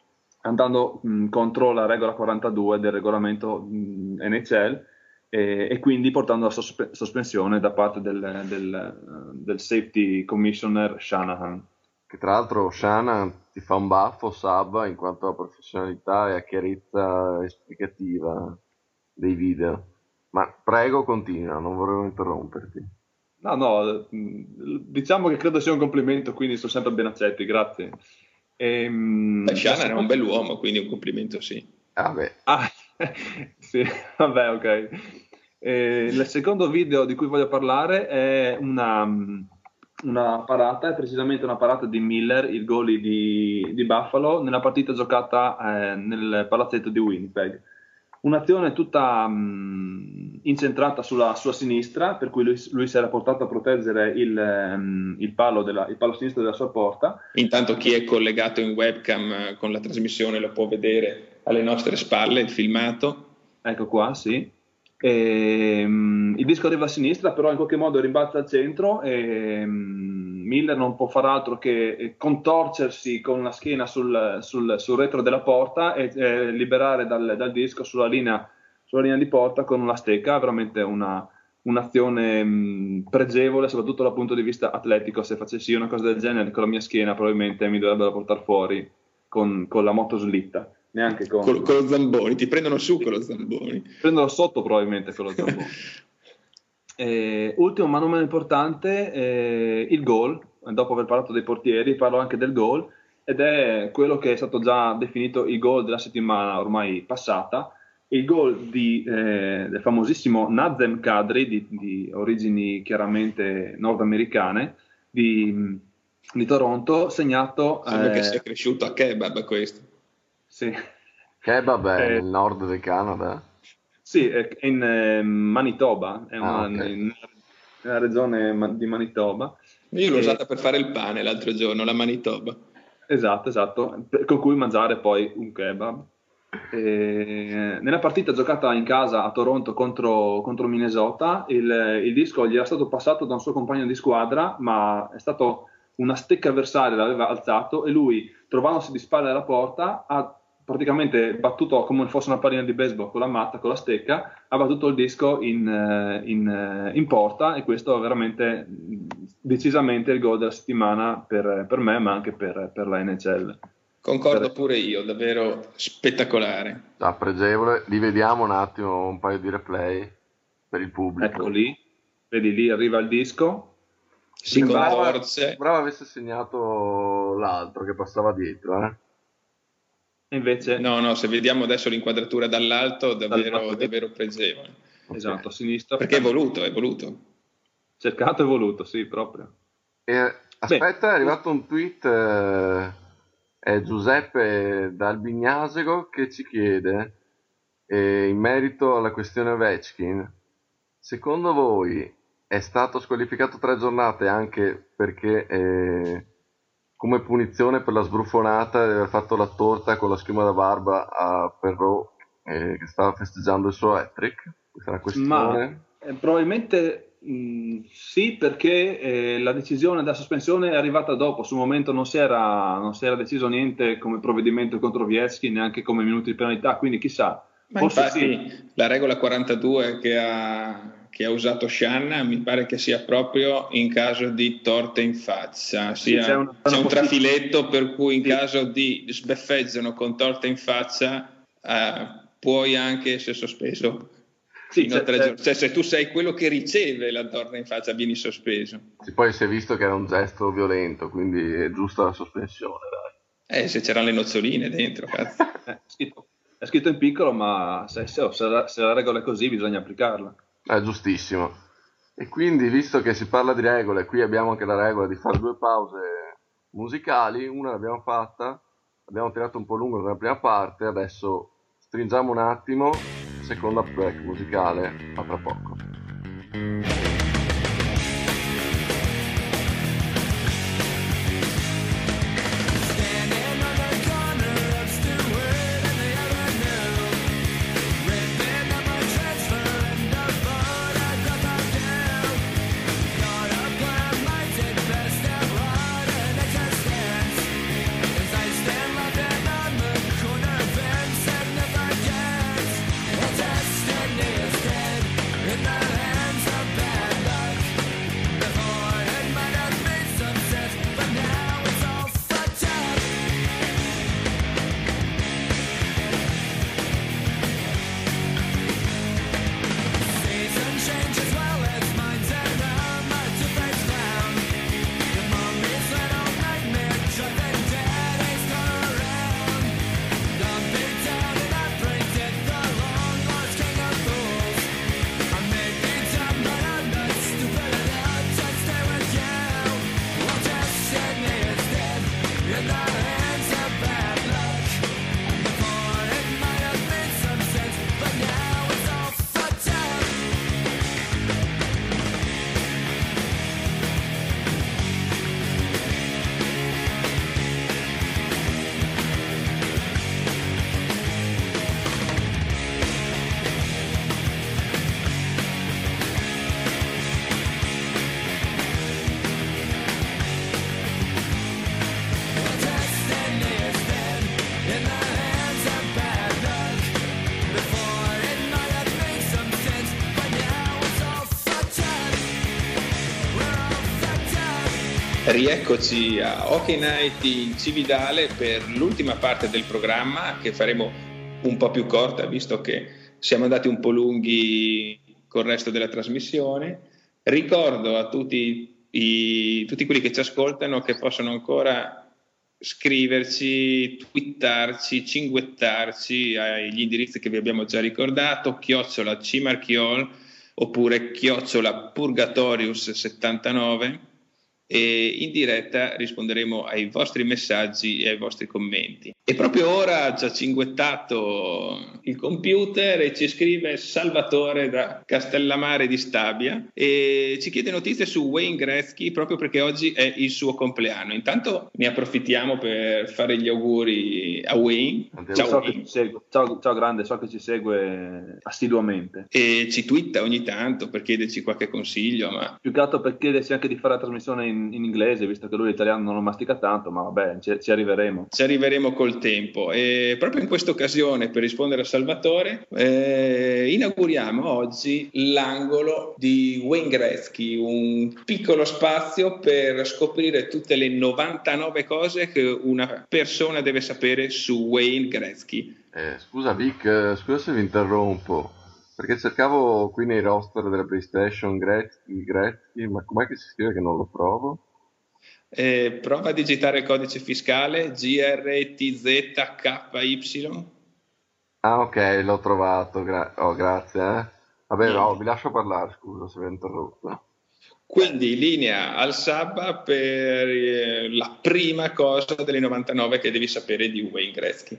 andando mh, contro la regola 42 del regolamento mh, NHL e, e quindi portando la sospe- sospensione da parte del, del, del safety commissioner Shanahan. Che tra l'altro Shana ti fa un baffo Saba in quanto a professionalità e a chiarezza esplicativa dei video. Ma prego continua, non volevo interromperti. No, no, diciamo che credo sia un complimento, quindi sono sempre ben accetti, grazie. Ehm, Eh, la è un bell'uomo, quindi un complimento sì. Ah, beh, Ah, sì, vabbè, ok. Eh, il secondo video di cui voglio parlare è una, una parata, è precisamente una parata di Miller, il goalie di, di Buffalo, nella partita giocata eh, nel palazzetto di Winnipeg. Un'azione tutta mh, incentrata sulla sua sinistra, per cui lui, lui si era portato a proteggere il, ehm, il palo della- il palo sinistro della sua porta. Intanto chi è collegato in webcam eh, con la trasmissione lo può vedere alle nostre spalle, il filmato. Ecco qua, sì. Ehm, il disco arriva a sinistra, però in qualche modo rimbalza al centro e mm, Miller non può far altro che eh, contorcersi con la schiena sul, sul- sul retro della porta e eh, liberare dal, dal disco sulla linea, sulla linea di porta con una stecca, veramente una- un'azione mm, pregevole, soprattutto dal punto di vista atletico. Se facessi una cosa del genere con la mia schiena, probabilmente mi dovrebbero portare fuori con, con la moto slitta, neanche con... Con, con lo Zamboni, ti prendono su con lo Zamboni. Prenderò sotto probabilmente quello Zamboni. Eh, ultimo ma non meno importante, eh, il goal. Dopo aver parlato dei portieri, parlo anche del goal ed è quello che è stato già definito il goal della settimana ormai passata. Il goal di, eh, del famosissimo Nazem Kadri, di, di origini chiaramente nordamericane, di, di Toronto, segnato. Sembra che eh, sia cresciuto a kebab questo. Sì, Kebab è Eh. nel nord del Canada. Sì, è in eh, Manitoba, è Ah, una, ok. in- nella regione di Manitoba. Io l'ho E- usata per fare il pane l'altro giorno, la Manitoba. Esatto, esatto, con cui mangiare poi un kebab. E nella partita giocata in casa a Toronto contro, contro Minnesota, il, il disco gli era stato passato da un suo compagno di squadra, ma è stato una stecca avversaria, l'aveva alzato e lui, trovandosi di spalle alla porta, ha praticamente battuto come fosse una pallina di baseball con la matta, con la stecca, ha battuto il disco in, eh, in, eh, in porta e questo è veramente mh, decisamente il gol della settimana per, per me, ma anche per, per la NHL. Concordo pure io, davvero spettacolare. Ah, pregevole. Li vediamo un attimo, un paio di replay per il pubblico. Ecco lì, vedi lì arriva il disco, Si Sembrava- contorce. Bravo avesse segnato l'altro che passava dietro, eh. Invece No, no, se vediamo adesso l'inquadratura dall'alto, davvero, Dall'alto. davvero pregevole. esatto, a sinistra, Perché è voluto, è voluto. cercato e voluto, sì, proprio. E, aspetta, è arrivato un tweet, eh, è Giuseppe dal Bignasego che ci chiede, eh, in merito alla questione Ovechkin, secondo voi è stato squalificato tre giornate anche perché eh, come punizione per la sbruffonata di aver fatto la torta con la schiuma da barba a Perrault eh, che stava festeggiando il suo hat-trick? Questa è una questione. Ma eh, probabilmente mh, sì, perché eh, la decisione della sospensione è arrivata dopo. Sul momento non si era, non si era deciso niente come provvedimento contro Vieschi, neanche come minuti di penalità. Quindi chissà, Ma forse infatti sì. la regola 42 che ha, che ha usato Shanna mi pare che sia proprio in caso di torte in faccia, Sì, sia- c'è una- c'è un trafiletto per cui in Sì. caso di sbeffeggiano con torta in faccia eh, puoi anche essere sospeso. Sì, c'è- tre c'è-. Cioè, se tu sei quello che riceve la torta in faccia vieni sospeso. Sì, poi si è visto che era un gesto violento, quindi è giusta la sospensione. Dai. Eh, se c'erano le noccioline dentro, cazzo. è, scritto, è scritto in piccolo, ma se, se- se la, se la regola è così bisogna applicarla. È giustissimo. E quindi, visto che si parla di regole, qui abbiamo anche la regola di fare due pause musicali. Una l'abbiamo fatta, abbiamo tirato un po' lungo nella prima parte, adesso stringiamo un attimo, seconda break musicale, a tra poco. Rieccoci a Hockey Night in Cividale per l'ultima parte del programma che faremo un po' più corta visto che siamo andati un po' lunghi col resto della trasmissione. Ricordo a tutti, i- tutti quelli che ci ascoltano che possono ancora scriverci, twittarci, cinguettarci agli indirizzi che vi abbiamo già ricordato, chiocciola cmarchiol oppure chiocciola purgatorius79 e in diretta risponderemo ai vostri messaggi e ai vostri commenti. E proprio ora ha già cinguettato il computer e ci scrive Salvatore da Castellamare di Stabia e ci chiede notizie su Wayne Gretzky proprio perché oggi è il suo compleanno. Intanto ne approfittiamo per fare gli auguri a Wayne. Ciao, so Wayne. ciao, ciao, grande, so che ci segue assiduamente. E ci twitta ogni tanto per chiederci qualche consiglio. Ma... Più che altro per chiederci anche di fare la trasmissione in, in inglese, visto che lui l'italiano non lo mastica tanto, ma vabbè, ci, ci arriveremo. Ci arriveremo col tempo. E proprio in questa occasione, per rispondere a Salvatore, eh, inauguriamo oggi l'angolo di Wayne Gretzky, un piccolo spazio per scoprire tutte le 99 cose che una persona deve sapere su Wayne Gretzky. Eh, scusa Vic, scusa se vi interrompo, perché cercavo qui nei roster della PlayStation Gretzky, Gretzky ma com'è che si scrive che non lo trovo? Eh, prova a digitare il codice fiscale GRTZKY. Ah, ok, l'ho trovato. Gra- oh, grazie. Eh. Vabbè, no, vi lascio parlare, scusa se vi ho interrotto. Quindi linea al Sabba per eh, la prima cosa delle 99 che devi sapere di Wayne Gretzky.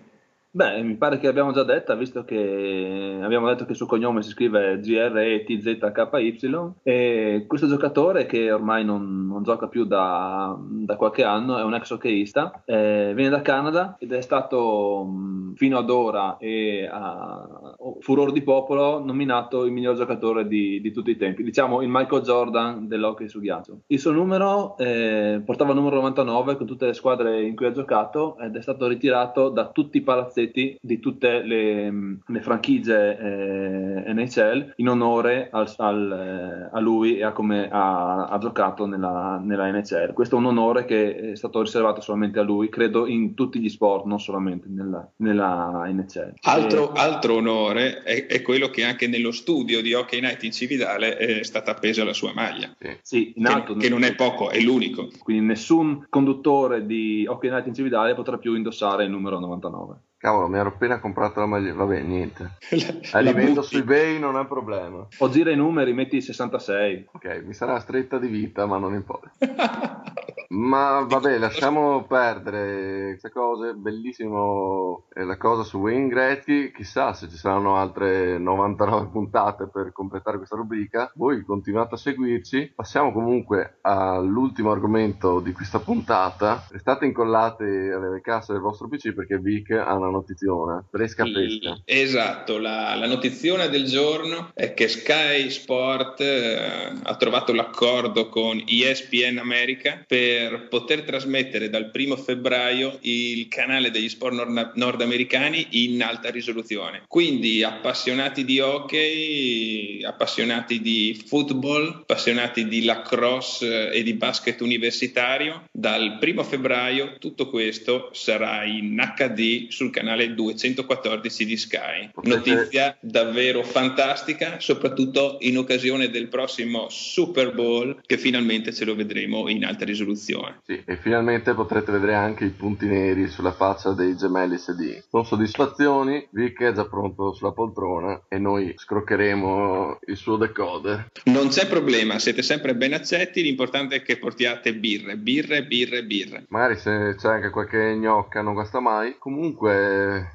Beh, mi pare che abbiamo già detto, visto che abbiamo detto che il suo cognome si scrive GRETZKY e questo giocatore che ormai non, non gioca più da, da, qualche anno, è un ex hockeyista, eh, viene da Canada ed è stato mh, fino ad ora e a furor di popolo nominato il miglior giocatore di, di, tutti i tempi, diciamo il Michael Jordan dell'hockey su ghiaccio. Il suo numero eh, portava il numero 99 con tutte le squadre in cui ha giocato ed è stato ritirato da tutti i palazzetti di tutte le, le franchigie eh, NHL in onore al, al, eh, a lui e a come ha, ha giocato nella, nella, NHL. Questo è un onore che è stato riservato solamente a lui, credo in tutti gli sport, non solamente nella, nella NHL. Altro, e... altro onore è, è, quello che anche nello studio di Hockey Night in Cividale è stata appesa la sua maglia. Sì, in alto, che, che non è poco, è l'unico. Quindi nessun conduttore di Hockey Night in Cividale potrà più indossare il numero 99. Cavolo, mi ero appena comprato la maglia. Vabbè, niente. La, la vendo su eBay, non è problema. O gira i numeri, metti 66. Ok, mi sarà stretta di vita, ma non importa. ma vabbè, lasciamo perdere queste cose. Bellissimo è la cosa su Wayne Gretzky. Chissà se ci saranno altre 99 puntate per completare questa rubrica. Voi continuate a seguirci. Passiamo comunque all'ultimo argomento di questa puntata. Restate incollati alle casse del vostro PC perché Vic ha una notiziona, fresca fresca. Esatto, la, la notiziona del giorno è che Sky Sport eh, ha trovato l'accordo con ESPN America per poter trasmettere dal primo febbraio il canale degli sport nord- nordamericani in alta risoluzione. Quindi appassionati di hockey, appassionati di football, appassionati di lacrosse e di basket universitario, dal primo febbraio tutto questo sarà in HD sul canale 214 di Sky. Notizia davvero fantastica, soprattutto in occasione del prossimo Super Bowl che finalmente ce lo vedremo in alta risoluzione. Sì, e finalmente potrete vedere anche i punti neri sulla faccia dei gemelli SD. Con soddisfazioni, Vic è già pronto sulla poltrona e noi scroccheremo il suo decoder. Non c'è problema, siete sempre ben accetti, l'importante è che portiate birre, birre, birre, birre. Magari se c'è anche qualche gnocca non guasta mai. Comunque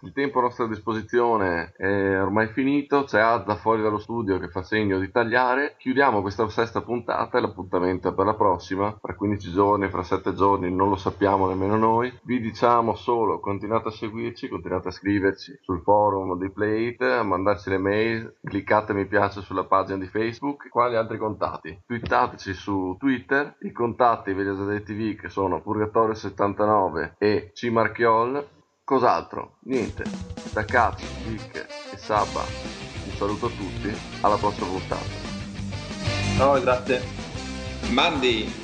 il tempo a nostra disposizione è ormai finito, c'è Azza fuori dallo studio che fa segno di tagliare. Chiudiamo questa sesta puntata e l'appuntamento per la prossima, fra 15 giorni, fra 7 giorni, non lo sappiamo nemmeno noi. Vi diciamo solo, continuate a seguirci, continuate a scriverci sul forum di Plate, a mandarci le mail, cliccate mi piace sulla pagina di Facebook. Quali altri contatti? Twittateci su Twitter, i contatti ve li ho già detti che sono Purgatorio79 e Cimarchiol Cos'altro? Niente. Da Cazzo, Vic e Sabba un saluto a tutti. Alla prossima puntata. Ciao, grazie. Mandi.